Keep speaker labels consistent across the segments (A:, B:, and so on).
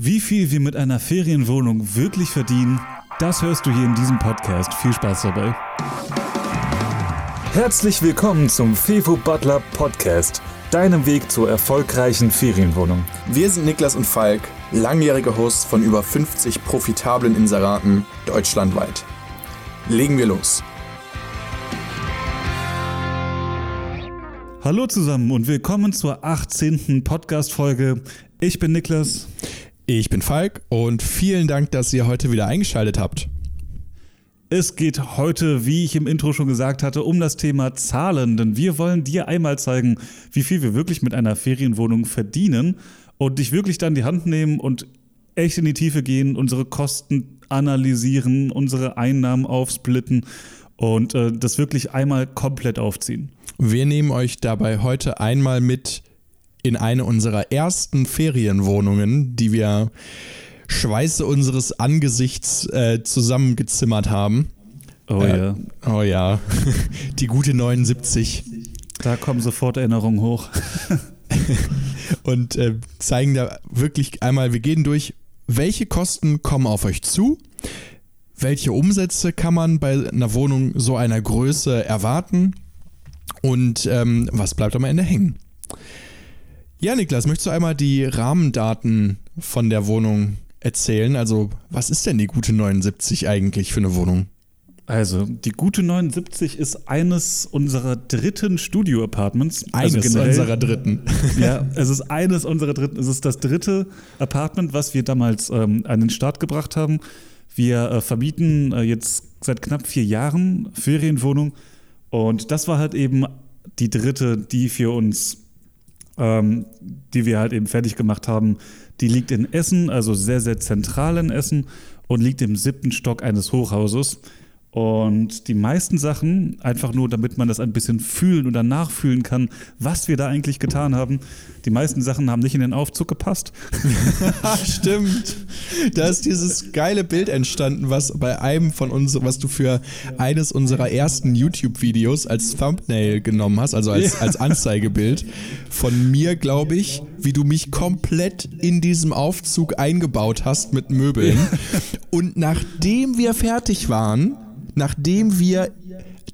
A: Wie viel wir mit einer Ferienwohnung wirklich verdienen, das hörst du hier in diesem Podcast. Viel Spaß dabei. Herzlich willkommen zum Fevo Butler Podcast, deinem Weg zur erfolgreichen Ferienwohnung.
B: Wir sind Niklas und Falk, langjährige Hosts von über 50 profitablen Inseraten deutschlandweit. Legen wir los.
A: Hallo zusammen und willkommen zur 18. Podcast-Folge. Ich bin Niklas.
B: Ich bin Falk und vielen Dank, dass ihr heute wieder eingeschaltet habt.
A: Es geht heute, wie ich im Intro schon gesagt hatte, um das Thema Zahlen, denn wir wollen dir einmal zeigen, wie viel wir wirklich mit einer Ferienwohnung verdienen und dich wirklich dann die Hand nehmen und echt in die Tiefe gehen, unsere Kosten analysieren, unsere Einnahmen aufsplitten und äh, das wirklich einmal komplett aufziehen.
B: Wir nehmen euch dabei heute einmal mit in eine unserer ersten Ferienwohnungen, die wir Schweiße unseres Angesichts äh, zusammengezimmert haben.
A: Oh
B: äh,
A: ja.
B: Oh ja. Die gute 79.
A: Da kommen sofort Erinnerungen hoch.
B: Und äh, zeigen da wirklich einmal, wir gehen durch, welche Kosten kommen auf euch zu, welche Umsätze kann man bei einer Wohnung so einer Größe erwarten und ähm, was bleibt am Ende hängen. Ja, Niklas, möchtest du einmal die Rahmendaten von der Wohnung erzählen? Also, was ist denn die gute 79 eigentlich für eine Wohnung?
A: Also, die gute 79 ist eines unserer dritten Studio-Apartments.
B: Eines
A: also generell,
B: unserer dritten.
A: Ja, es ist eines unserer dritten. Es ist das dritte Apartment, was wir damals ähm, an den Start gebracht haben. Wir äh, vermieten äh, jetzt seit knapp vier Jahren Ferienwohnung und das war halt eben die dritte, die für uns ähm, die wir halt eben fertig gemacht haben, die liegt in Essen, also sehr, sehr zentral in Essen und liegt im siebten Stock eines Hochhauses. Und die meisten Sachen, einfach nur damit man das ein bisschen fühlen oder nachfühlen kann, was wir da eigentlich getan haben, die meisten Sachen haben nicht in den Aufzug gepasst.
B: Stimmt. Da ist dieses geile Bild entstanden, was bei einem von uns, was du für eines unserer ersten YouTube-Videos als Thumbnail genommen hast, also als, ja. als Anzeigebild von mir, glaube ich, wie du mich komplett in diesem Aufzug eingebaut hast mit Möbeln. Und nachdem wir fertig waren, nachdem wir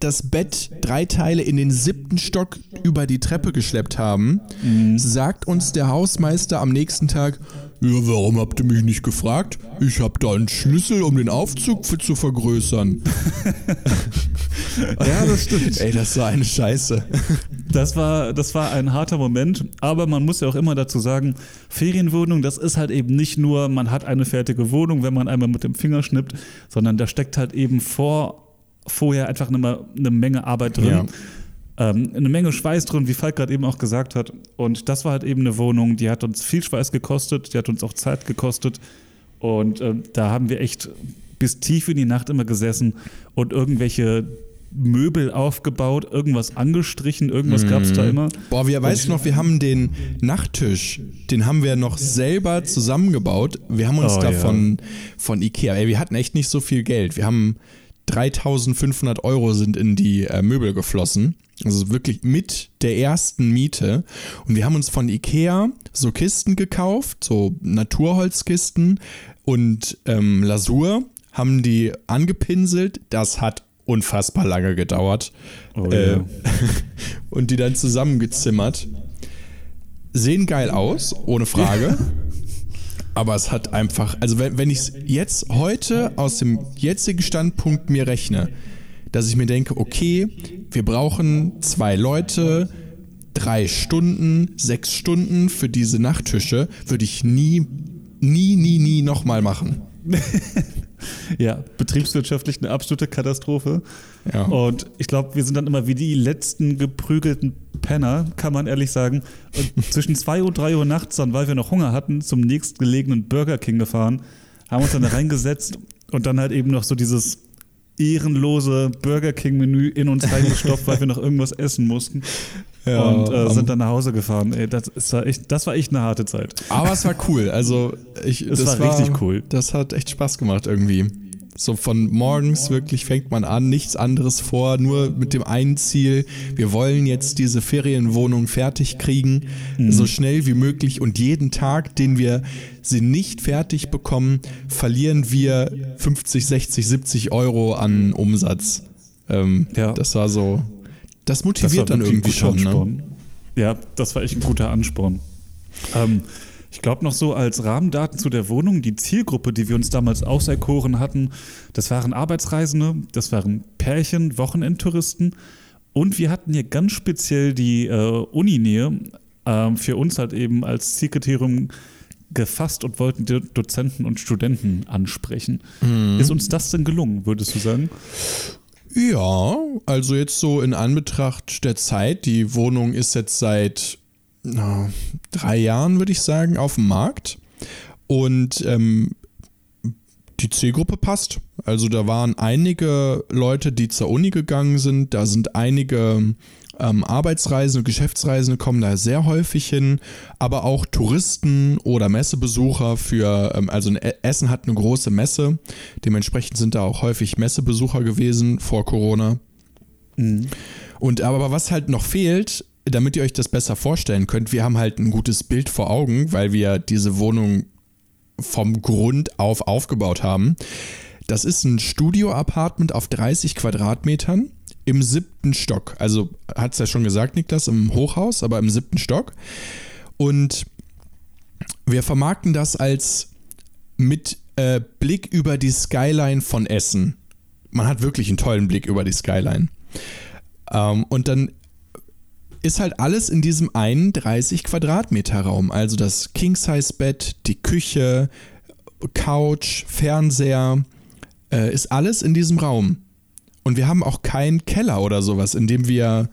B: das Bett drei Teile in den siebten Stock über die Treppe geschleppt haben, mhm. sagt uns der Hausmeister am nächsten Tag, ja, warum habt ihr mich nicht gefragt? Ich hab da einen Schlüssel, um den Aufzug für zu vergrößern.
A: ja, das stimmt.
B: Ey, das war eine Scheiße.
A: Das war, das war ein harter Moment, aber man muss ja auch immer dazu sagen, Ferienwohnung, das ist halt eben nicht nur, man hat eine fertige Wohnung, wenn man einmal mit dem Finger schnippt, sondern da steckt halt eben vor, vorher einfach eine, eine Menge Arbeit drin. Ja ähm, eine Menge Schweiß drin, wie Falk gerade eben auch gesagt hat. Und das war halt eben eine Wohnung, die hat uns viel Schweiß gekostet, die hat uns auch Zeit gekostet. Und äh, da haben wir echt bis tief in die Nacht immer gesessen und irgendwelche Möbel aufgebaut, irgendwas angestrichen, irgendwas gab es da mhm. immer.
B: Boah, wir weißt noch, wir haben den Nachttisch, den haben wir noch selber zusammengebaut. Wir haben uns oh, davon ja. von Ikea, ey, wir hatten echt nicht so viel Geld. Wir haben 3500 Euro sind in die äh, Möbel geflossen. Also wirklich mit der ersten Miete. Und wir haben uns von Ikea so Kisten gekauft, so Naturholzkisten und ähm, Lasur, haben die angepinselt. Das hat unfassbar lange gedauert. Oh, äh, ja. und die dann zusammengezimmert. Sehen geil aus, ohne Frage. Aber es hat einfach, also wenn, wenn ich es jetzt heute aus dem jetzigen Standpunkt mir rechne, dass ich mir denke, okay, wir brauchen zwei Leute, drei Stunden, sechs Stunden für diese Nachttische, würde ich nie, nie, nie, nie nochmal machen.
A: ja, betriebswirtschaftlich eine absolute Katastrophe. Ja. Und ich glaube, wir sind dann immer wie die letzten geprügelten Penner, kann man ehrlich sagen. Und zwischen zwei und drei Uhr nachts, dann, weil wir noch Hunger hatten, zum nächstgelegenen Burger King gefahren, haben uns dann da reingesetzt und dann halt eben noch so dieses ehrenlose Burger King-Menü in uns reingestopft, weil wir noch irgendwas essen mussten. Ja, und äh, sind dann nach Hause gefahren. Ey, das, war echt, das war echt eine harte Zeit.
B: Aber es war cool. Also ich,
A: es war, war richtig cool.
B: Das hat echt Spaß gemacht irgendwie. So von morgens wirklich fängt man an, nichts anderes vor, nur mit dem einen Ziel, wir wollen jetzt diese Ferienwohnung fertig kriegen, mhm. so schnell wie möglich und jeden Tag, den wir sie nicht fertig bekommen, verlieren wir 50, 60, 70 Euro an Umsatz. Ähm, ja. Das war so, das motiviert das dann irgendwie schon. Ne?
A: Ja, das war echt ein guter Ansporn. Ähm, ich glaube noch so als Rahmendaten zu der Wohnung, die Zielgruppe, die wir uns damals auserkoren hatten, das waren Arbeitsreisende, das waren Pärchen, Wochenendtouristen und wir hatten hier ganz speziell die äh, Uninähe äh, für uns halt eben als Zielkriterium gefasst und wollten die Dozenten und Studenten ansprechen. Mhm. Ist uns das denn gelungen, würdest du sagen?
B: Ja, also jetzt so in Anbetracht der Zeit, die Wohnung ist jetzt seit na, drei Jahren, würde ich sagen, auf dem Markt. Und ähm, die Zielgruppe passt. Also da waren einige Leute, die zur Uni gegangen sind. Da sind einige ähm, Arbeitsreisende, Geschäftsreisende kommen da sehr häufig hin, aber auch Touristen oder Messebesucher für, ähm, also Essen hat eine große Messe. Dementsprechend sind da auch häufig Messebesucher gewesen vor Corona. Mhm. Und aber was halt noch fehlt, damit ihr euch das besser vorstellen könnt, wir haben halt ein gutes Bild vor Augen, weil wir diese Wohnung vom Grund auf aufgebaut haben. Das ist ein Studio-Apartment auf 30 Quadratmetern im siebten Stock. Also hat es ja schon gesagt, Niklas, im Hochhaus, aber im siebten Stock. Und wir vermarkten das als mit äh, Blick über die Skyline von Essen. Man hat wirklich einen tollen Blick über die Skyline. Ähm, und dann ist halt alles in diesem 31 Quadratmeter Raum. Also das King-Size-Bett, die Küche, Couch, Fernseher, äh, ist alles in diesem Raum. Und wir haben auch keinen Keller oder sowas, in dem wir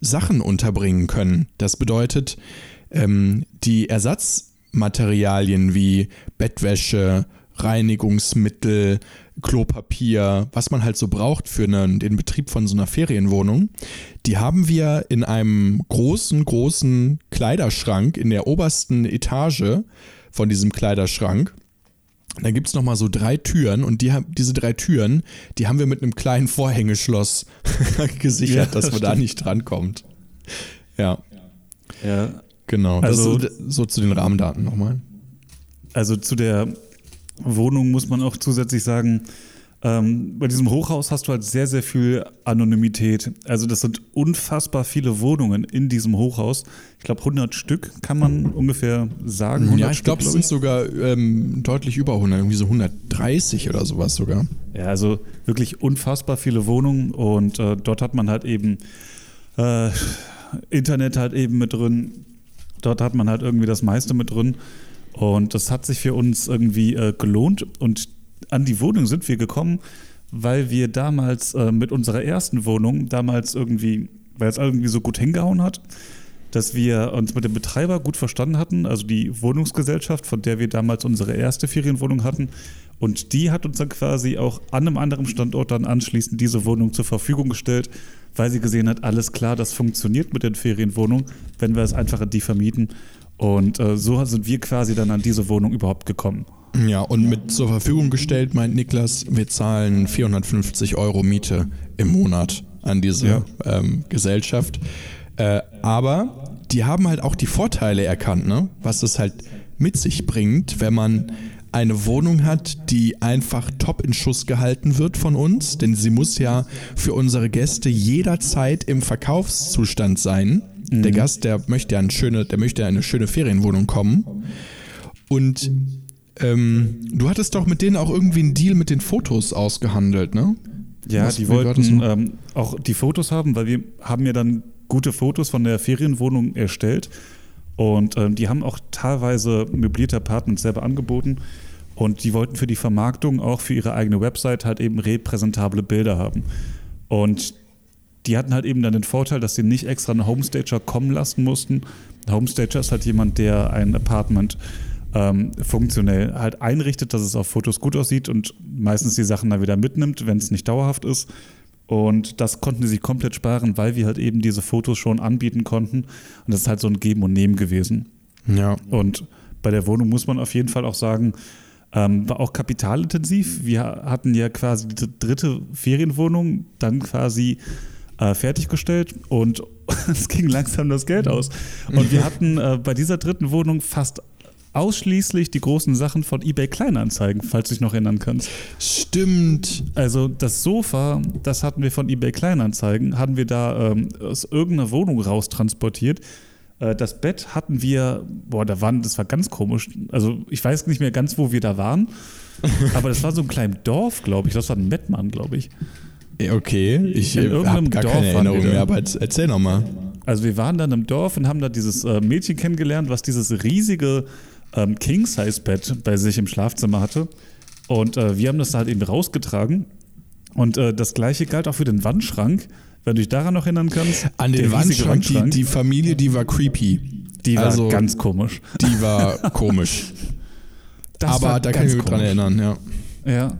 B: Sachen unterbringen können. Das bedeutet, ähm, die Ersatzmaterialien wie Bettwäsche, Reinigungsmittel, Klopapier, was man halt so braucht für einen, den Betrieb von so einer Ferienwohnung, die haben wir in einem großen, großen Kleiderschrank in der obersten Etage von diesem Kleiderschrank. Da gibt es nochmal so drei Türen und die, diese drei Türen, die haben wir mit einem kleinen Vorhängeschloss gesichert, ja, dass man da nicht drankommt. Ja. Ja. Genau. Also, so, so zu den Rahmendaten nochmal.
A: Also zu der Wohnung muss man auch zusätzlich sagen, ähm, bei diesem Hochhaus hast du halt sehr, sehr viel Anonymität. Also das sind unfassbar viele Wohnungen in diesem Hochhaus. Ich glaube 100 Stück kann man ungefähr sagen.
B: Ja, ich glaube, es sind sogar ähm, deutlich über 100, irgendwie so 130 oder sowas sogar.
A: Ja, also wirklich unfassbar viele Wohnungen und äh, dort hat man halt eben äh, Internet halt eben mit drin. Dort hat man halt irgendwie das meiste mit drin. Und das hat sich für uns irgendwie äh, gelohnt. Und an die Wohnung sind wir gekommen, weil wir damals äh, mit unserer ersten Wohnung, damals irgendwie, weil es irgendwie so gut hingehauen hat, dass wir uns mit dem Betreiber gut verstanden hatten, also die Wohnungsgesellschaft, von der wir damals unsere erste Ferienwohnung hatten. Und die hat uns dann quasi auch an einem anderen Standort dann anschließend diese Wohnung zur Verfügung gestellt, weil sie gesehen hat, alles klar, das funktioniert mit den Ferienwohnungen, wenn wir es einfach an die vermieten. Und äh, so sind wir quasi dann an diese Wohnung überhaupt gekommen.
B: Ja, und mit zur Verfügung gestellt, meint Niklas, wir zahlen 450 Euro Miete im Monat an diese ja. ähm, Gesellschaft. Äh, aber die haben halt auch die Vorteile erkannt, ne? was es halt mit sich bringt, wenn man eine Wohnung hat, die einfach top in Schuss gehalten wird von uns, denn sie muss ja für unsere Gäste jederzeit im Verkaufszustand sein. Mhm. Der Gast, der möchte ja eine schöne, der möchte eine schöne Ferienwohnung kommen. Und ähm, du hattest doch mit denen auch irgendwie einen Deal mit den Fotos ausgehandelt, ne?
A: Ja, Was, die wollten ähm, auch die Fotos haben, weil wir haben ja dann gute Fotos von der Ferienwohnung erstellt und ähm, die haben auch teilweise möblierte Apartments selber angeboten und die wollten für die Vermarktung auch für ihre eigene Website halt eben repräsentable Bilder haben. Und die hatten halt eben dann den Vorteil, dass sie nicht extra einen Homestager kommen lassen mussten. Ein Homestager ist halt jemand, der ein Apartment ähm, funktionell halt einrichtet, dass es auf Fotos gut aussieht und meistens die Sachen dann wieder mitnimmt, wenn es nicht dauerhaft ist. Und das konnten sie sich komplett sparen, weil wir halt eben diese Fotos schon anbieten konnten. Und das ist halt so ein Geben und Nehmen gewesen. Ja. Und bei der Wohnung muss man auf jeden Fall auch sagen, Ähm, war auch kapitalintensiv. Wir hatten ja quasi die dritte Ferienwohnung dann quasi äh, fertiggestellt und es ging langsam das Geld aus. Und wir hatten äh, bei dieser dritten Wohnung fast ausschließlich die großen Sachen von eBay Kleinanzeigen, falls du dich noch erinnern kannst.
B: Stimmt.
A: Also das Sofa, das hatten wir von eBay Kleinanzeigen, hatten wir da ähm, aus irgendeiner Wohnung raustransportiert. Äh, das Bett hatten wir, boah, da waren, das war ganz komisch. Also ich weiß nicht mehr ganz, wo wir da waren, aber das war so ein kleines Dorf, glaube ich. Das war ein Mettmann, glaube ich.
B: Okay, ich habe gar Dorf keine Erinnerung mehr, aber erzähl nochmal.
A: Also wir waren dann im Dorf und haben da dieses äh, Mädchen kennengelernt, was dieses riesige ähm, King-Size-Bett bei sich im Schlafzimmer hatte. Und äh, wir haben das halt eben rausgetragen. Und äh, das gleiche galt auch für den Wandschrank, wenn du dich daran noch erinnern kannst.
B: An den Wandschrank, Wandschrank. Die, die, Familie, die war creepy.
A: Die war also, ganz komisch.
B: Die war komisch. Das Aber war da kann ich mich dran erinnern, ja.
A: Ja.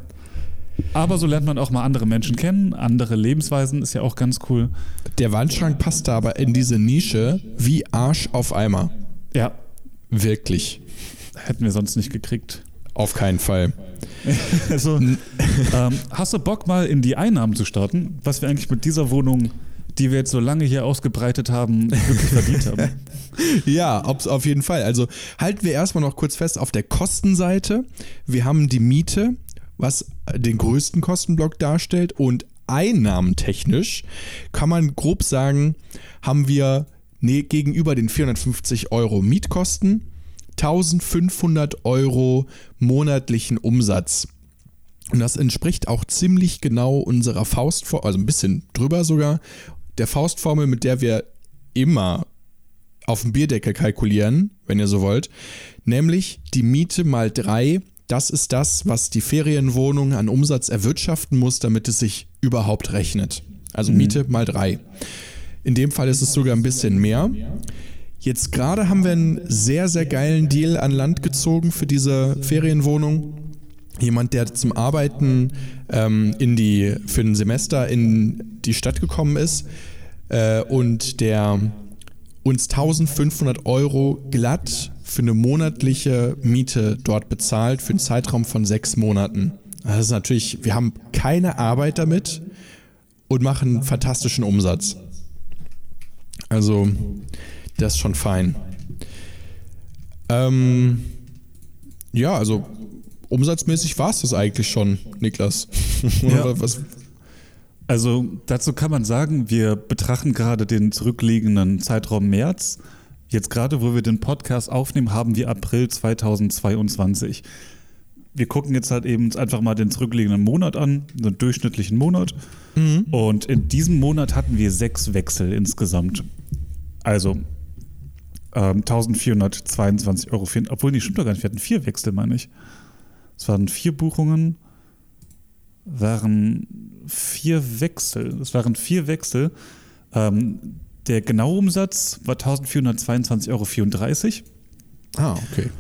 A: Aber so lernt man auch mal andere Menschen kennen, andere Lebensweisen, ist ja auch ganz cool.
B: Der Wandschrank passt da aber in diese Nische wie Arsch auf Eimer.
A: Ja.
B: Wirklich.
A: Hätten wir sonst nicht gekriegt.
B: Auf keinen Fall.
A: also, ähm, hast du Bock mal in die Einnahmen zu starten, was wir eigentlich mit dieser Wohnung, die wir jetzt so lange hier ausgebreitet haben, wirklich verdient haben?
B: Ja, auf jeden Fall. Also halten wir erstmal noch kurz fest auf der Kostenseite. Wir haben die Miete, was den größten Kostenblock darstellt und einnahmentechnisch kann man grob sagen, haben wir nee, gegenüber den 450 Euro Mietkosten 1500 Euro monatlichen Umsatz. Und das entspricht auch ziemlich genau unserer Faustformel, also ein bisschen drüber sogar, der Faustformel, mit der wir immer auf dem Bierdeckel kalkulieren, wenn ihr so wollt, nämlich die Miete mal drei. Das ist das, was die Ferienwohnung an Umsatz erwirtschaften muss, damit es sich überhaupt rechnet. Also mhm. Miete mal drei. In dem Fall ist es sogar ein bisschen mehr. Jetzt gerade haben wir einen sehr, sehr geilen Deal an Land gezogen für diese Ferienwohnung. Jemand, der zum Arbeiten ähm, in die, für ein Semester in die Stadt gekommen ist äh, und der uns 1500 Euro glatt für eine monatliche Miete dort bezahlt, für einen Zeitraum von sechs Monaten. Das ist natürlich, wir haben keine Arbeit damit und machen fantastischen Umsatz. Also, das ist schon fein. Ähm, ja, also umsatzmäßig war es das eigentlich schon, Niklas.
A: ja. was? Also dazu kann man sagen, wir betrachten gerade den zurückliegenden Zeitraum März. Jetzt gerade, wo wir den Podcast aufnehmen, haben wir April 2022. Wir gucken jetzt halt eben einfach mal den zurückliegenden Monat an, den durchschnittlichen Monat. Mhm. Und in diesem Monat hatten wir sechs Wechsel insgesamt. Also 1422 ähm, Euro. Für, obwohl, die stimmt doch gar nicht. Wir hatten vier Wechsel, meine ich. Es waren vier Buchungen, waren vier Wechsel. Es waren vier Wechsel. Ähm, der genaue Umsatz war 1422,34 Euro.
B: Ah, okay.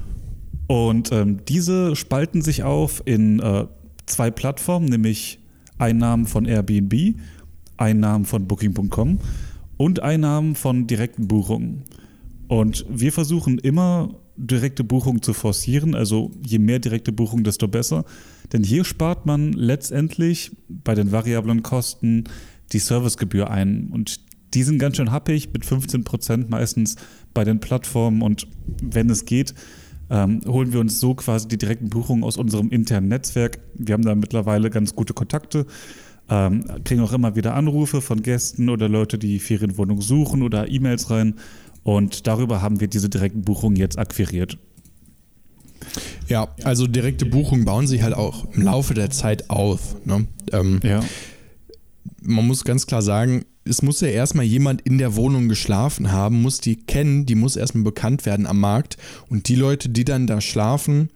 A: Und ähm, diese spalten sich auf in äh, zwei Plattformen, nämlich Einnahmen von Airbnb, Einnahmen von Booking.com und Einnahmen von direkten Buchungen. Und wir versuchen immer direkte Buchungen zu forcieren. Also je mehr direkte Buchungen, desto besser. Denn hier spart man letztendlich bei den variablen Kosten die Servicegebühr ein. Und die sind ganz schön happig mit 15 Prozent meistens bei den Plattformen. Und wenn es geht, ähm, holen wir uns so quasi die direkten Buchungen aus unserem internen Netzwerk. Wir haben da mittlerweile ganz gute Kontakte. Ähm, kriegen auch immer wieder Anrufe von Gästen oder Leute, die Ferienwohnung suchen oder E-Mails rein. Und darüber haben wir diese direkten Buchungen jetzt akquiriert.
B: Ja, also direkte Buchungen bauen sich halt auch im Laufe der Zeit auf. Ne? Ähm, ja. Man muss ganz klar sagen, es muss ja erstmal jemand in der Wohnung geschlafen haben, muss die kennen, die muss erstmal bekannt werden am Markt. Und die Leute, die dann da schlafen,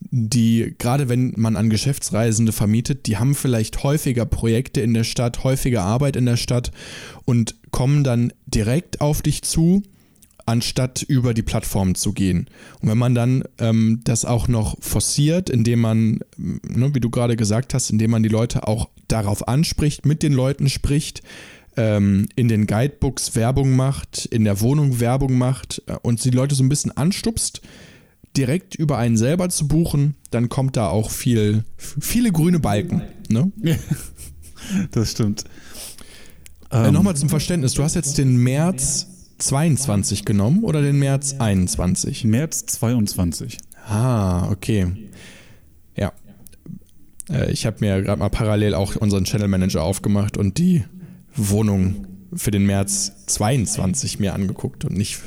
B: die, gerade wenn man an Geschäftsreisende vermietet, die haben vielleicht häufiger Projekte in der Stadt, häufiger Arbeit in der Stadt und kommen dann direkt auf dich zu anstatt über die Plattform zu gehen. Und wenn man dann ähm, das auch noch forciert, indem man, ne, wie du gerade gesagt hast, indem man die Leute auch darauf anspricht, mit den Leuten spricht, ähm, in den Guidebooks Werbung macht, in der Wohnung Werbung macht äh, und die Leute so ein bisschen anstupst, direkt über einen selber zu buchen, dann kommt da auch viel, viele grüne Balken. Ne?
A: das stimmt.
B: Äh, Nochmal zum Verständnis, du hast jetzt den März 22 genommen oder den März 21?
A: März 22.
B: Ah, okay. Ja. Äh, ich habe mir gerade mal parallel auch unseren Channel Manager aufgemacht und die Wohnung für den März 22 mir angegucct und nicht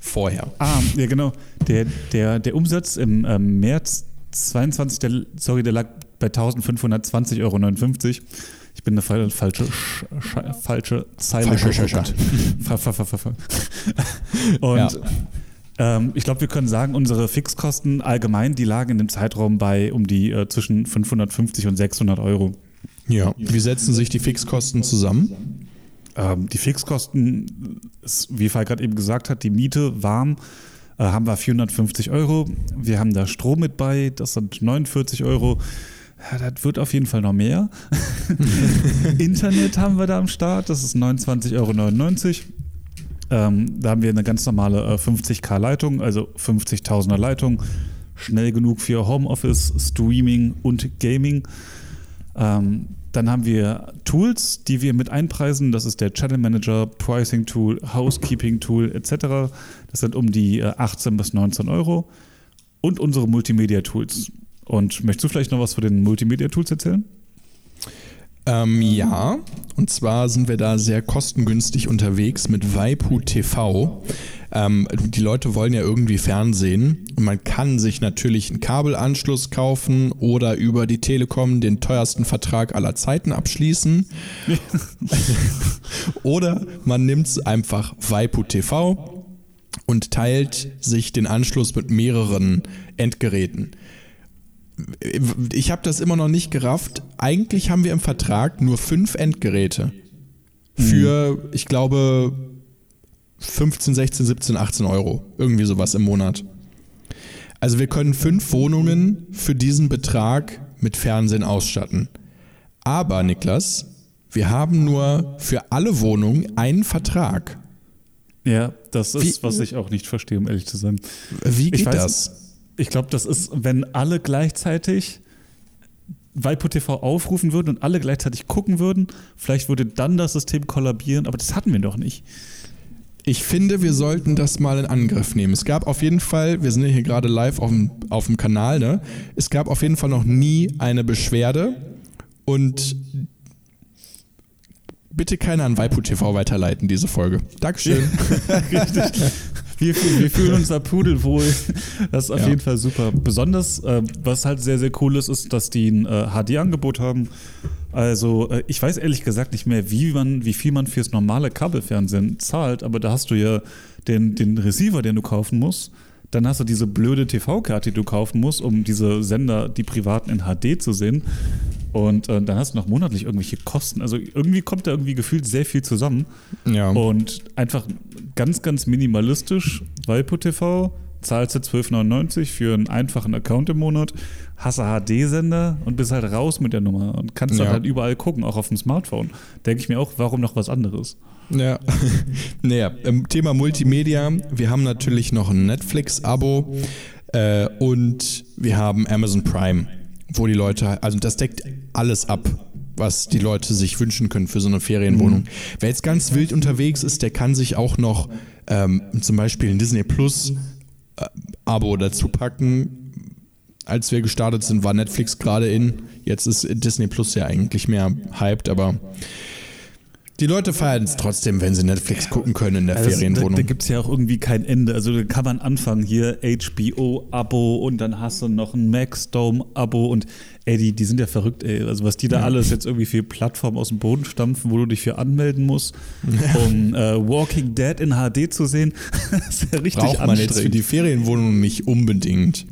B: vorher.
A: Ah, ja genau. Der, der, der Umsatz im ähm, März 22, der, sorry, der lag bei 1520,59 Euro. Ich bin eine falsche, falsche, falsche Zeile. Falsche, Und ja. ähm, ich glaube, wir können sagen, unsere Fixkosten allgemein, die lagen in dem Zeitraum bei um die äh, zwischen 550 und 600 Euro.
B: Ja, wie setzen sich die Fixkosten zusammen?
A: Ähm, die Fixkosten, ist, wie Falk gerade eben gesagt hat, die Miete warm äh, haben wir 450 Euro. Wir haben da Strom mit bei, das sind 49 Euro. Ja, das wird auf jeden Fall noch mehr. Internet haben wir da am Start, das ist 29,99 Euro. Ähm, da haben wir eine ganz normale äh, 50k Leitung, also 50.000er Leitung. Schnell genug für Homeoffice, Streaming und Gaming. Ähm, dann haben wir Tools, die wir mit einpreisen. Das ist der Channel Manager, Pricing Tool, Housekeeping Tool etc. Das sind um die 18 äh, bis 19 Euro. Und unsere Multimedia Tools. Und möchtest du vielleicht noch was zu den Multimedia Tools erzählen?
B: Ähm, ja, und zwar sind wir da sehr kostengünstig unterwegs mit Waipu TV. Ähm, die Leute wollen ja irgendwie Fernsehen man kann sich natürlich einen Kabelanschluss kaufen oder über die Telekom den teuersten Vertrag aller Zeiten abschließen. oder man nimmt einfach Waipu TV und teilt sich den Anschluss mit mehreren Endgeräten ich habe das immer noch nicht gerafft. Eigentlich haben wir im Vertrag nur fünf Endgeräte. Für, mhm. ich glaube, 15, 16, 17, 18 Euro. Irgendwie sowas im Monat. Also wir können fünf Wohnungen für diesen Betrag mit Fernsehen ausstatten. Aber, Niklas, wir haben nur für alle Wohnungen einen Vertrag.
A: Ja, das ist, wie, was ich auch nicht verstehe, um ehrlich zu sein.
B: Wie geht weiß, das?
A: Ich glaube, das ist, wenn alle gleichzeitig Waipu TV aufrufen würden und alle gleichzeitig gucken würden, vielleicht würde dann das System kollabieren, aber das hatten wir doch nicht.
B: Ich finde, wir sollten das mal in Angriff nehmen. Es gab auf jeden Fall, wir sind ja hier gerade live auf dem, auf dem Kanal, ne? Es gab auf jeden Fall noch nie eine Beschwerde und bitte keiner an Waipu TV weiterleiten, diese Folge. Dankeschön.
A: Richtig. Wir, wir fühlen uns da pudelwohl. Das ist auf ja. jeden Fall super. Besonders, äh, was halt sehr, sehr cool ist, ist, dass die ein äh, HD-Angebot haben. Also, äh, ich weiß ehrlich gesagt nicht mehr, wie, man, wie viel man fürs normale Kabelfernsehen zahlt, aber da hast du ja den, den Receiver, den du kaufen musst. Dann hast du diese blöde TV-Karte, die du kaufen musst, um diese Sender, die privaten in HD zu sehen. Und äh, dann hast du noch monatlich irgendwelche Kosten. Also irgendwie kommt da irgendwie gefühlt sehr viel zusammen. Ja. Und einfach ganz, ganz minimalistisch. Valpo TV zahlst du 12,99 für einen einfachen Account im Monat, hast einen HD-Sender und bist halt raus mit der Nummer und kannst ja. halt überall gucken, auch auf dem Smartphone. Denke ich mir auch, warum noch was anderes?
B: Ja, naja, im Thema Multimedia, wir haben natürlich noch ein Netflix-Abo äh, und wir haben Amazon Prime wo die Leute, also das deckt alles ab, was die Leute sich wünschen können für so eine Ferienwohnung. Mhm. Wer jetzt ganz wild unterwegs ist, der kann sich auch noch ähm, zum Beispiel ein Disney Plus Abo dazu packen. Als wir gestartet sind, war Netflix gerade in. Jetzt ist Disney Plus ja eigentlich mehr hyped, aber die Leute feiern es trotzdem, wenn sie Netflix gucken können in der also Ferienwohnung. Da,
A: da gibt es ja auch irgendwie kein Ende. Also da kann man anfangen hier HBO-Abo und dann hast du noch ein Maxdome-Abo und ey, die, die sind ja verrückt, ey. Also was die da ja. alles jetzt irgendwie für Plattformen aus dem Boden stampfen, wo du dich für anmelden musst, um äh, Walking Dead in HD zu sehen,
B: ist ja richtig Braucht man jetzt für die Ferienwohnung nicht unbedingt.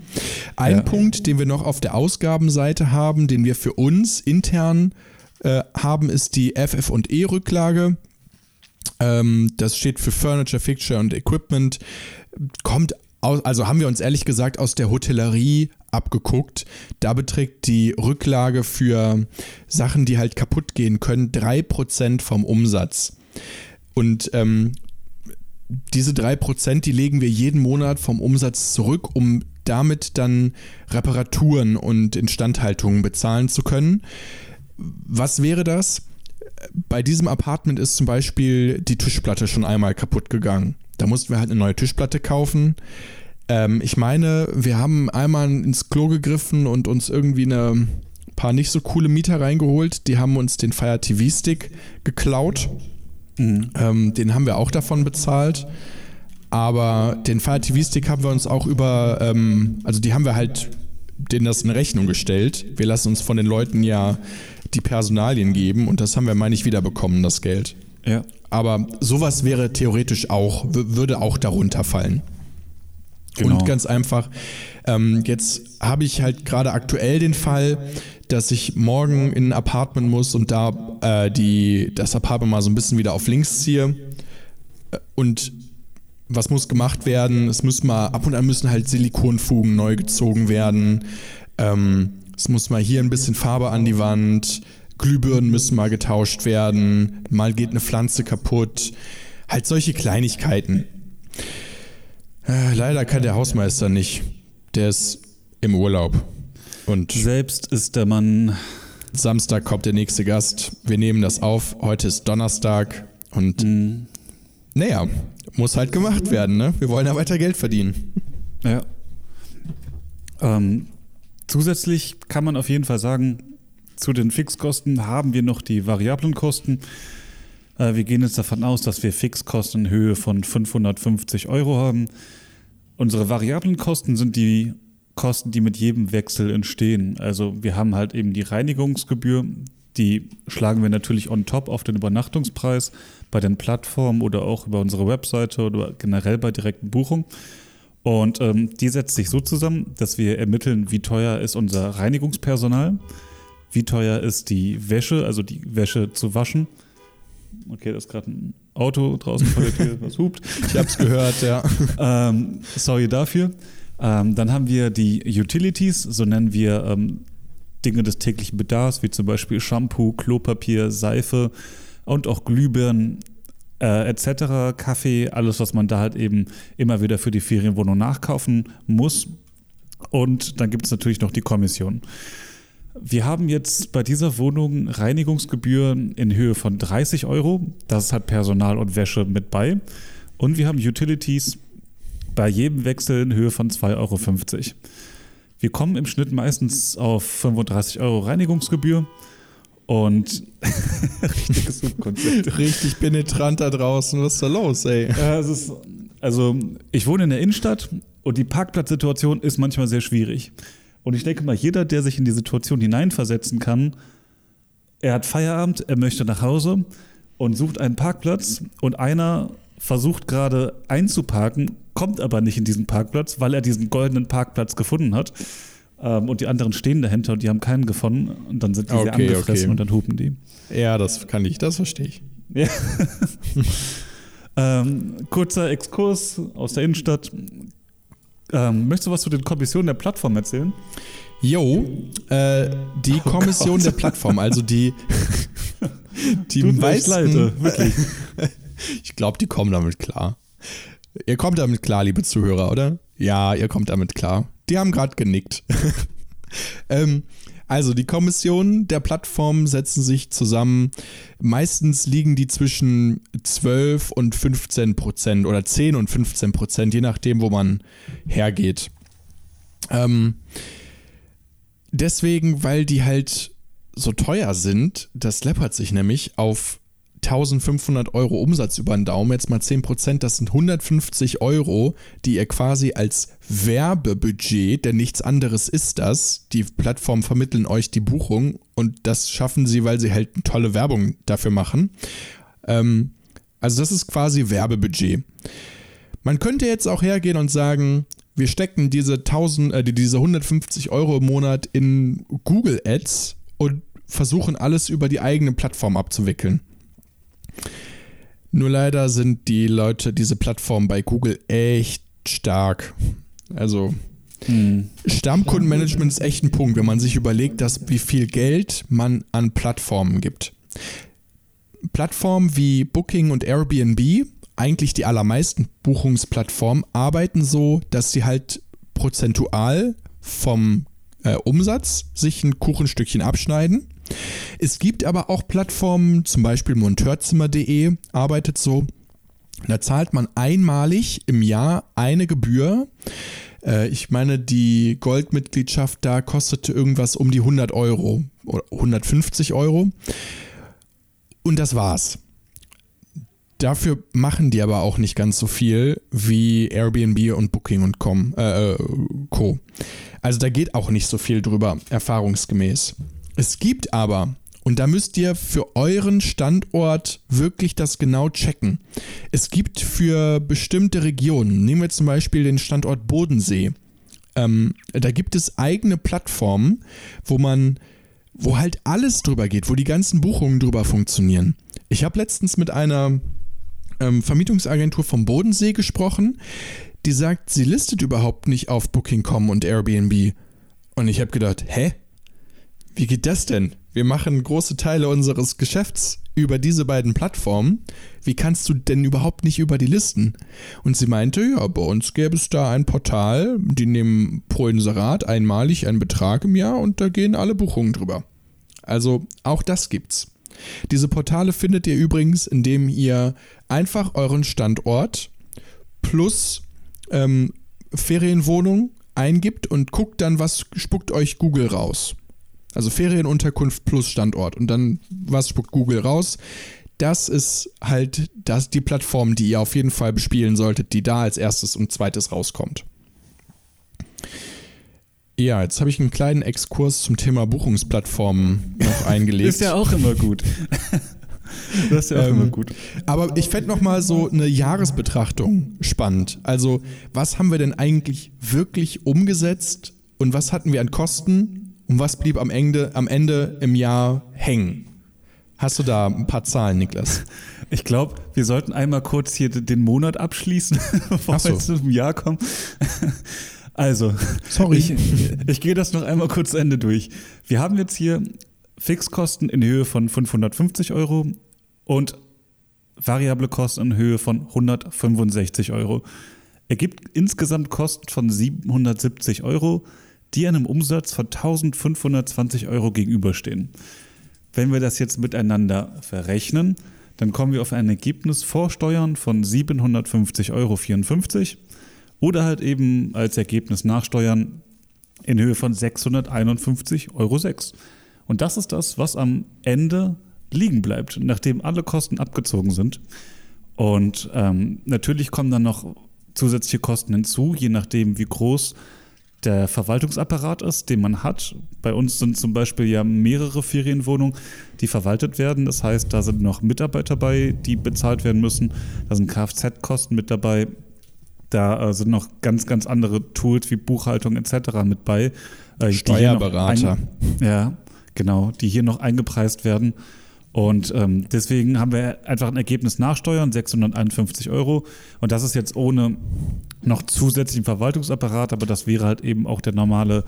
B: Ein ja. Punkt, den wir noch auf der Ausgabenseite haben, den wir für uns intern äh, haben, ist die FF&E-Rücklage. Ähm, das steht für Furniture, Fixture und Equipment. Kommt aus, also haben wir uns ehrlich gesagt aus der Hotellerie abgeguckt. Da beträgt die Rücklage für Sachen, die halt kaputt gehen können, 3% vom Umsatz. Und ähm, diese 3%, die legen wir jeden Monat vom Umsatz zurück, um damit dann Reparaturen und Instandhaltungen bezahlen zu können. Was wäre das? Bei diesem Apartment ist zum Beispiel die Tischplatte schon einmal kaputt gegangen. Da mussten wir halt eine neue Tischplatte kaufen. Ähm, ich meine, wir haben einmal ins Klo gegriffen und uns irgendwie eine paar nicht so coole Mieter reingeholt. Die haben uns den Fire TV Stick geklaut. Mhm. Ähm, den haben wir auch davon bezahlt. Aber den Fire TV Stick haben wir uns auch über, ähm, also die haben wir halt denen das in Rechnung gestellt. Wir lassen uns von den Leuten ja die Personalien geben und das haben wir, meine ich, wiederbekommen, das Geld.
A: Ja.
B: Aber sowas wäre theoretisch auch, würde auch darunter fallen. Genau. Und ganz einfach, ähm, jetzt habe ich halt gerade aktuell den Fall, dass ich morgen in ein Apartment muss und da äh, die, das Apartment mal so ein bisschen wieder auf links ziehe. Und was muss gemacht werden? Es müssen mal, ab und an müssen halt Silikonfugen neu gezogen werden. Ähm, es muss mal hier ein bisschen Farbe an die Wand. Glühbirnen müssen mal getauscht werden. Mal geht eine Pflanze kaputt. Halt solche Kleinigkeiten. Äh, leider kann der Hausmeister nicht. Der ist im Urlaub.
A: Und selbst ist der Mann.
B: Samstag kommt der nächste Gast. Wir nehmen das auf. Heute ist Donnerstag. Und mhm. naja, muss halt gemacht werden, ne? Wir wollen ja weiter Geld verdienen.
A: Ja. Ähm, zusätzlich kann man auf jeden Fall sagen, zu den Fixkosten haben wir noch die variablen Kosten. Äh, wir gehen jetzt davon aus, dass wir Fixkosten in Höhe von 550 Euro haben. Unsere variablen Kosten sind die Kosten, die mit jedem Wechsel entstehen. Also wir haben halt eben die Reinigungsgebühr, die schlagen wir natürlich on top auf den Übernachtungspreis bei den Plattformen oder auch über unsere Webseite oder generell bei direkten Buchungen. Und ähm, die setzt sich so zusammen, dass wir ermitteln, wie teuer ist unser Reinigungspersonal, wie teuer ist die Wäsche, also die Wäsche zu waschen. Okay, das ist gerade ein Auto draußen vor der Tür, was hupt.
B: Ich habe es gehört, ja.
A: ähm, sorry dafür. Ähm, dann haben wir die Utilities, so nennen wir ähm, Dinge des täglichen Bedarfs, wie zum Beispiel Shampoo, Klopapier, Seife und auch Glühbirnen äh, etc., Kaffee, alles, was man da halt eben immer wieder für die Ferienwohnung nachkaufen muss. Und dann gibt es natürlich noch die Kommission. Wir haben jetzt bei dieser Wohnung Reinigungsgebühren in Höhe von 30 Euro. Das hat Personal und Wäsche mit bei. Und wir haben Utilities bei jedem Wechsel in Höhe von 2,50 Euro. Wir kommen im Schnitt meistens auf 35 Euro Reinigungsgebühr und
B: richtiges Subkonzept. Richtig penetrant da draußen. Was ist da los, ey?
A: Ja, ist, also, ich wohne in der Innenstadt und die Parkplatzsituation ist manchmal sehr schwierig. Und ich denke mal, jeder, der sich in die Situation hineinversetzen kann, er hat Feierabend, er möchte nach Hause und sucht einen Parkplatz und einer versucht gerade einzuparken, kommt aber nicht in diesen Parkplatz, weil er diesen goldenen Parkplatz gefunden hat. Ähm, und die anderen stehen dahinter und die haben keinen gefunden und dann sind die okay, sehr angefressen okay. und dann hupen die.
B: Ja, das kann ich, das verstehe ich. Ja.
A: ähm, kurzer Exkurs aus der Innenstadt. Ähm, möchtest du was zu den Kommissionen der Plattform erzählen?
B: Jo, äh, die oh Kommission Gott. der Plattform, also die,
A: die Tut meisten, leid, wirklich.
B: Ich glaube, die kommen damit klar. Ihr kommt damit klar, liebe Zuhörer, oder? Ja, ihr kommt damit klar. Die haben gerade genickt. ähm, also die Kommissionen der Plattform setzen sich zusammen. Meistens liegen die zwischen 12 und 15 Prozent oder 10 und 15 Prozent, je nachdem, wo man hergeht. Ähm, deswegen, weil die halt so teuer sind, das läppert sich nämlich auf 1500 Euro Umsatz über den Daumen, jetzt mal 10 Prozent, das sind 150 Euro, die ihr quasi als Werbebudget, denn nichts anderes ist das. Die Plattformen vermitteln euch die Buchung und das schaffen sie, weil sie halt tolle Werbung dafür machen. Ähm, also das ist quasi Werbebudget. Man könnte jetzt auch hergehen und sagen, wir stecken diese 1000, äh, diese 150 Euro im Monat in Google Ads und versuchen alles über die eigene Plattform abzuwickeln. Nur leider sind die Leute, diese Plattformen bei Google echt stark. Also hm. Stammkundenmanagement ist echt ein Punkt, wenn man sich überlegt, dass wie viel Geld man an Plattformen gibt. Plattformen wie Booking und Airbnb, eigentlich die allermeisten Buchungsplattformen, arbeiten so, dass sie halt prozentual vom äh, Umsatz sich ein Kuchenstückchen abschneiden. Es gibt aber auch Plattformen, zum Beispiel monteurzimmer.de arbeitet so. Da zahlt man einmalig im Jahr eine Gebühr. Äh, ich meine, die Goldmitgliedschaft da kostete irgendwas um die 100 Euro oder 150 Euro. Und das war's. Dafür machen die aber auch nicht ganz so viel wie Airbnb und Booking und Com, äh, äh, Co. Also da geht auch nicht so viel drüber, erfahrungsgemäß. Es gibt aber, und da müsst ihr für euren Standort wirklich das genau checken. Es gibt für bestimmte Regionen, nehmen wir zum Beispiel den Standort Bodensee, ähm, da gibt es eigene Plattformen, wo man, wo halt alles drüber geht, wo die ganzen Buchungen drüber funktionieren. Ich habe letztens mit einer ähm, Vermietungsagentur vom Bodensee gesprochen, die sagt, sie listet überhaupt nicht auf Booking.com und Airbnb. Und ich habe gedacht, hä? Wie geht das denn? Wir machen große Teile unseres Geschäfts über diese beiden Plattformen. Wie kannst du denn überhaupt nicht über die listen? Und sie meinte, ja, bei uns gäbe es da ein Portal, die nehmen pro Inserat einmalig einen Betrag im Jahr und da gehen alle Buchungen drüber. Also auch das gibt's. Diese Portale findet ihr übrigens, indem ihr einfach euren Standort plus ähm, Ferienwohnung eingibt und guckt dann, was spuckt euch Google raus. Also Ferienunterkunft plus Standort und dann was spuckt Google raus. Das ist halt das, die Plattform, die ihr auf jeden Fall bespielen solltet, die da als erstes und zweites rauskommt. Ja, jetzt habe ich einen kleinen Exkurs zum Thema Buchungsplattformen noch eingelegt.
A: ist ja auch immer gut.
B: das ist ja auch ähm, immer gut. Aber ich fände nochmal so eine Jahresbetrachtung spannend. Also, was haben wir denn eigentlich wirklich umgesetzt und was hatten wir an Kosten und was blieb am Ende, am Ende im Jahr hängen? Hast du da ein paar Zahlen, Niklas?
A: Ich glaube, wir sollten einmal kurz hier den Monat abschließen, bevor so. wir zum Jahr kommen. Also, sorry. Ich, ich gehe das noch einmal kurz zu Ende durch. Wir haben jetzt hier Fixkosten in Höhe von 550 Euro und variable Kosten in Höhe von 165 Euro. Ergibt insgesamt Kosten von 770 Euro, die einem Umsatz von 1520 Euro gegenüberstehen. Wenn wir das jetzt miteinander verrechnen, dann kommen wir auf ein Ergebnis vor Steuern von 750,54 Euro oder halt eben als Ergebnis nachsteuern in Höhe von 651,06 Euro. Und das ist das, was am Ende liegen bleibt, nachdem alle Kosten abgezogen sind. Und ähm, natürlich kommen dann noch zusätzliche Kosten hinzu, je nachdem, wie groß der Verwaltungsapparat ist, den man hat. Bei uns sind zum Beispiel ja mehrere Ferienwohnungen, die verwaltet werden. Das heißt, da sind noch Mitarbeiter bei, die bezahlt werden müssen. Da sind Kfz-Kosten mit dabei. Da äh, sind noch ganz, ganz andere Tools wie Buchhaltung etc. mit bei.
B: Äh, Steuerberater.
A: ja, genau, die hier noch eingepreist werden. Und ähm, deswegen haben wir einfach ein Ergebnis nachsteuern, 651 Euro. Und das ist jetzt ohne noch zusätzlichen Verwaltungsapparat, aber das wäre halt eben auch der normale,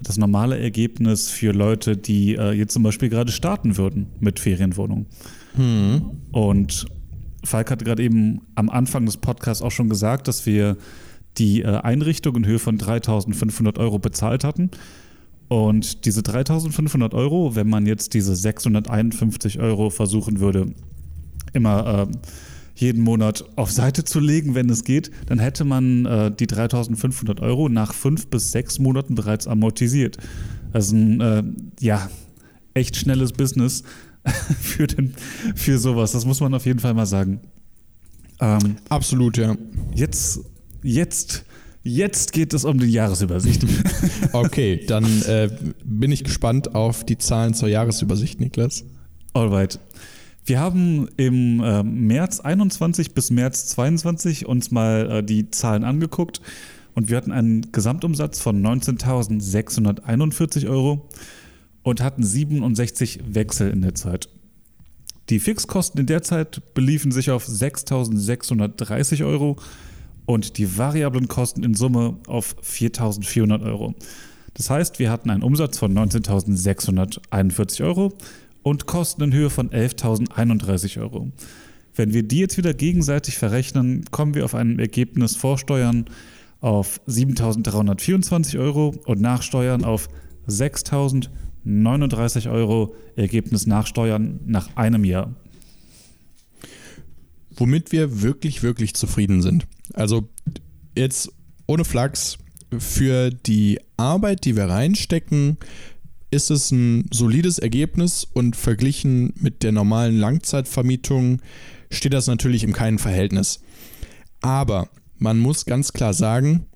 A: das normale Ergebnis für Leute, die äh, jetzt zum Beispiel gerade starten würden mit Ferienwohnungen. Hm. Und Falk hat gerade eben am Anfang des Podcasts auch schon gesagt, dass wir die äh, Einrichtung in Höhe von 3.500 Euro bezahlt hatten. Und diese 3.500 Euro, wenn man jetzt diese 651 Euro versuchen würde, immer äh, jeden Monat auf Seite zu legen, wenn es geht, dann hätte man äh, die 3.500 Euro nach fünf bis sechs Monaten bereits amortisiert. Das ist ein, äh, ja, echt schnelles Business, für, den, für sowas. Das muss man auf jeden Fall mal sagen.
B: Ähm, Absolut, ja.
A: Jetzt, jetzt, jetzt geht es um die Jahresübersicht.
B: okay, dann äh, bin ich gespannt auf die Zahlen zur Jahresübersicht, Niklas.
A: Alright. Wir haben im äh, März 21 bis März 22 uns mal äh, die Zahlen angeguckt und wir hatten einen Gesamtumsatz von 19.641 Euro und hatten 67 Wechsel in der Zeit. Die Fixkosten in der Zeit beliefen sich auf 6.630 Euro und die variablen Kosten in Summe auf 4.400 Euro. Das heißt, wir hatten einen Umsatz von 19.641 Euro und Kosten in Höhe von 11.031 Euro. Wenn wir die jetzt wieder gegenseitig verrechnen, kommen wir auf ein Ergebnis vor Steuern auf 7.324 Euro und nach Steuern auf 6.039 Euro. Ergebnis nach Steuern nach einem Jahr.
B: Womit wir wirklich, wirklich zufrieden sind. Also jetzt ohne Flachs, für die Arbeit, die wir reinstecken, ist es ein solides Ergebnis und verglichen mit der normalen Langzeitvermietung steht das natürlich im keinen Verhältnis. Aber man muss ganz klar sagen,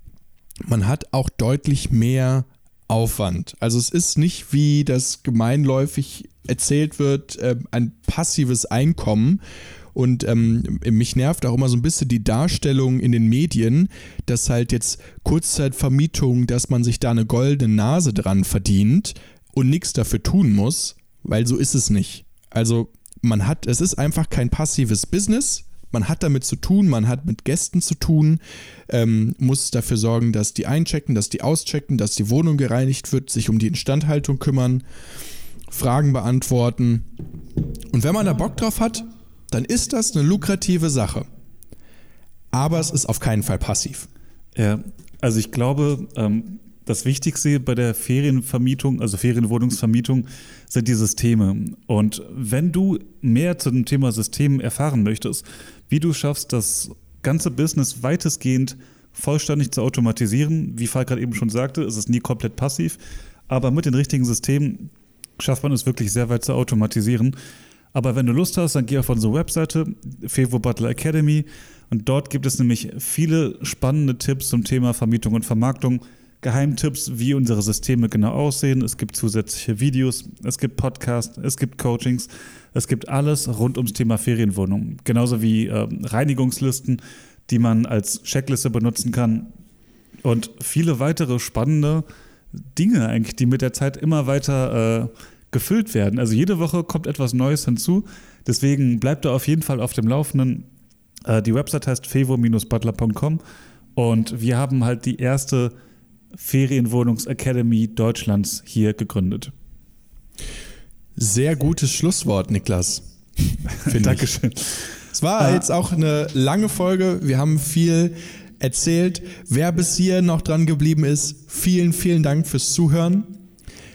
B: man hat auch deutlich mehr Aufwand. Also es ist nicht, wie das gemeinläufig erzählt wird, äh, ein passives Einkommen. Und ähm, mich nervt auch immer so ein bisschen die Darstellung in den Medien, dass halt jetzt Kurzzeitvermietung, dass man sich da eine goldene Nase dran verdient und nichts dafür tun muss, weil so ist es nicht. Also man hat, es ist einfach kein passives Business. Man hat damit zu tun, man hat mit Gästen zu tun, ähm, muss dafür sorgen, dass die einchecken, dass die auschecken, dass die Wohnung gereinigt wird, sich um die Instandhaltung kümmern, Fragen beantworten. Und wenn man da Bock drauf hat, dann ist das eine lukrative Sache. Aber es ist auf keinen Fall passiv.
A: Ja, also ich glaube, ähm, das Wichtigste bei der Ferienvermietung, also Ferienwohnungsvermietung, sind die Systeme. Und wenn du mehr zu dem Thema System erfahren möchtest, wie du schaffst, das ganze Business weitestgehend vollständig zu automatisieren, wie Falk gerade eben schon sagte, ist es nie komplett passiv, aber mit den richtigen Systemen schafft man es wirklich sehr weit zu automatisieren. Aber wenn du Lust hast, dann geh auf unsere Webseite, Fevo Butler Academy, und dort gibt es nämlich viele spannende Tipps zum Thema Vermietung und Vermarktung Geheimtipps, wie unsere Systeme genau aussehen. Es gibt zusätzliche Videos, es gibt Podcasts, es gibt Coachings, es gibt alles rund ums Thema Ferienwohnung. Genauso wie äh, Reinigungslisten, die man als Checkliste benutzen kann. Und viele weitere spannende Dinge eigentlich, die mit der Zeit immer weiter äh, gefüllt werden. Also jede Woche kommt etwas Neues hinzu. Deswegen bleibt da auf jeden Fall auf dem Laufenden. Äh, die Website heißt fevo-butler.com und wir haben halt die erste Ferienwohnungsacademy Deutschlands hier gegründet.
B: Sehr gutes Schlusswort, Niklas.
A: Dankeschön.
B: Es war ah. jetzt auch eine lange Folge. Wir haben viel erzählt. Wer bis hier noch dran geblieben ist, vielen, vielen Dank fürs Zuhören.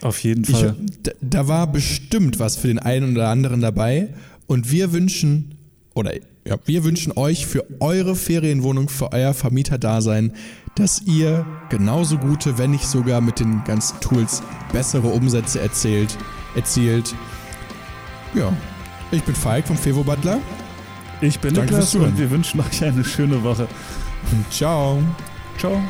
A: Auf jeden Fall.
B: Ich, da war bestimmt was für den einen oder anderen dabei. Und wir wünschen, oder ja, wir wünschen euch für eure Ferienwohnung, für euer Vermieterdasein, dass ihr genauso gute, wenn nicht sogar mit den ganzen Tools bessere Umsätze erzielt. erzielt. Ja, ich bin Falk vom Fevo Butler.
A: Ich bin Danke Niklas und wir wünschen euch eine schöne Woche.
B: Ciao.
A: Ciao.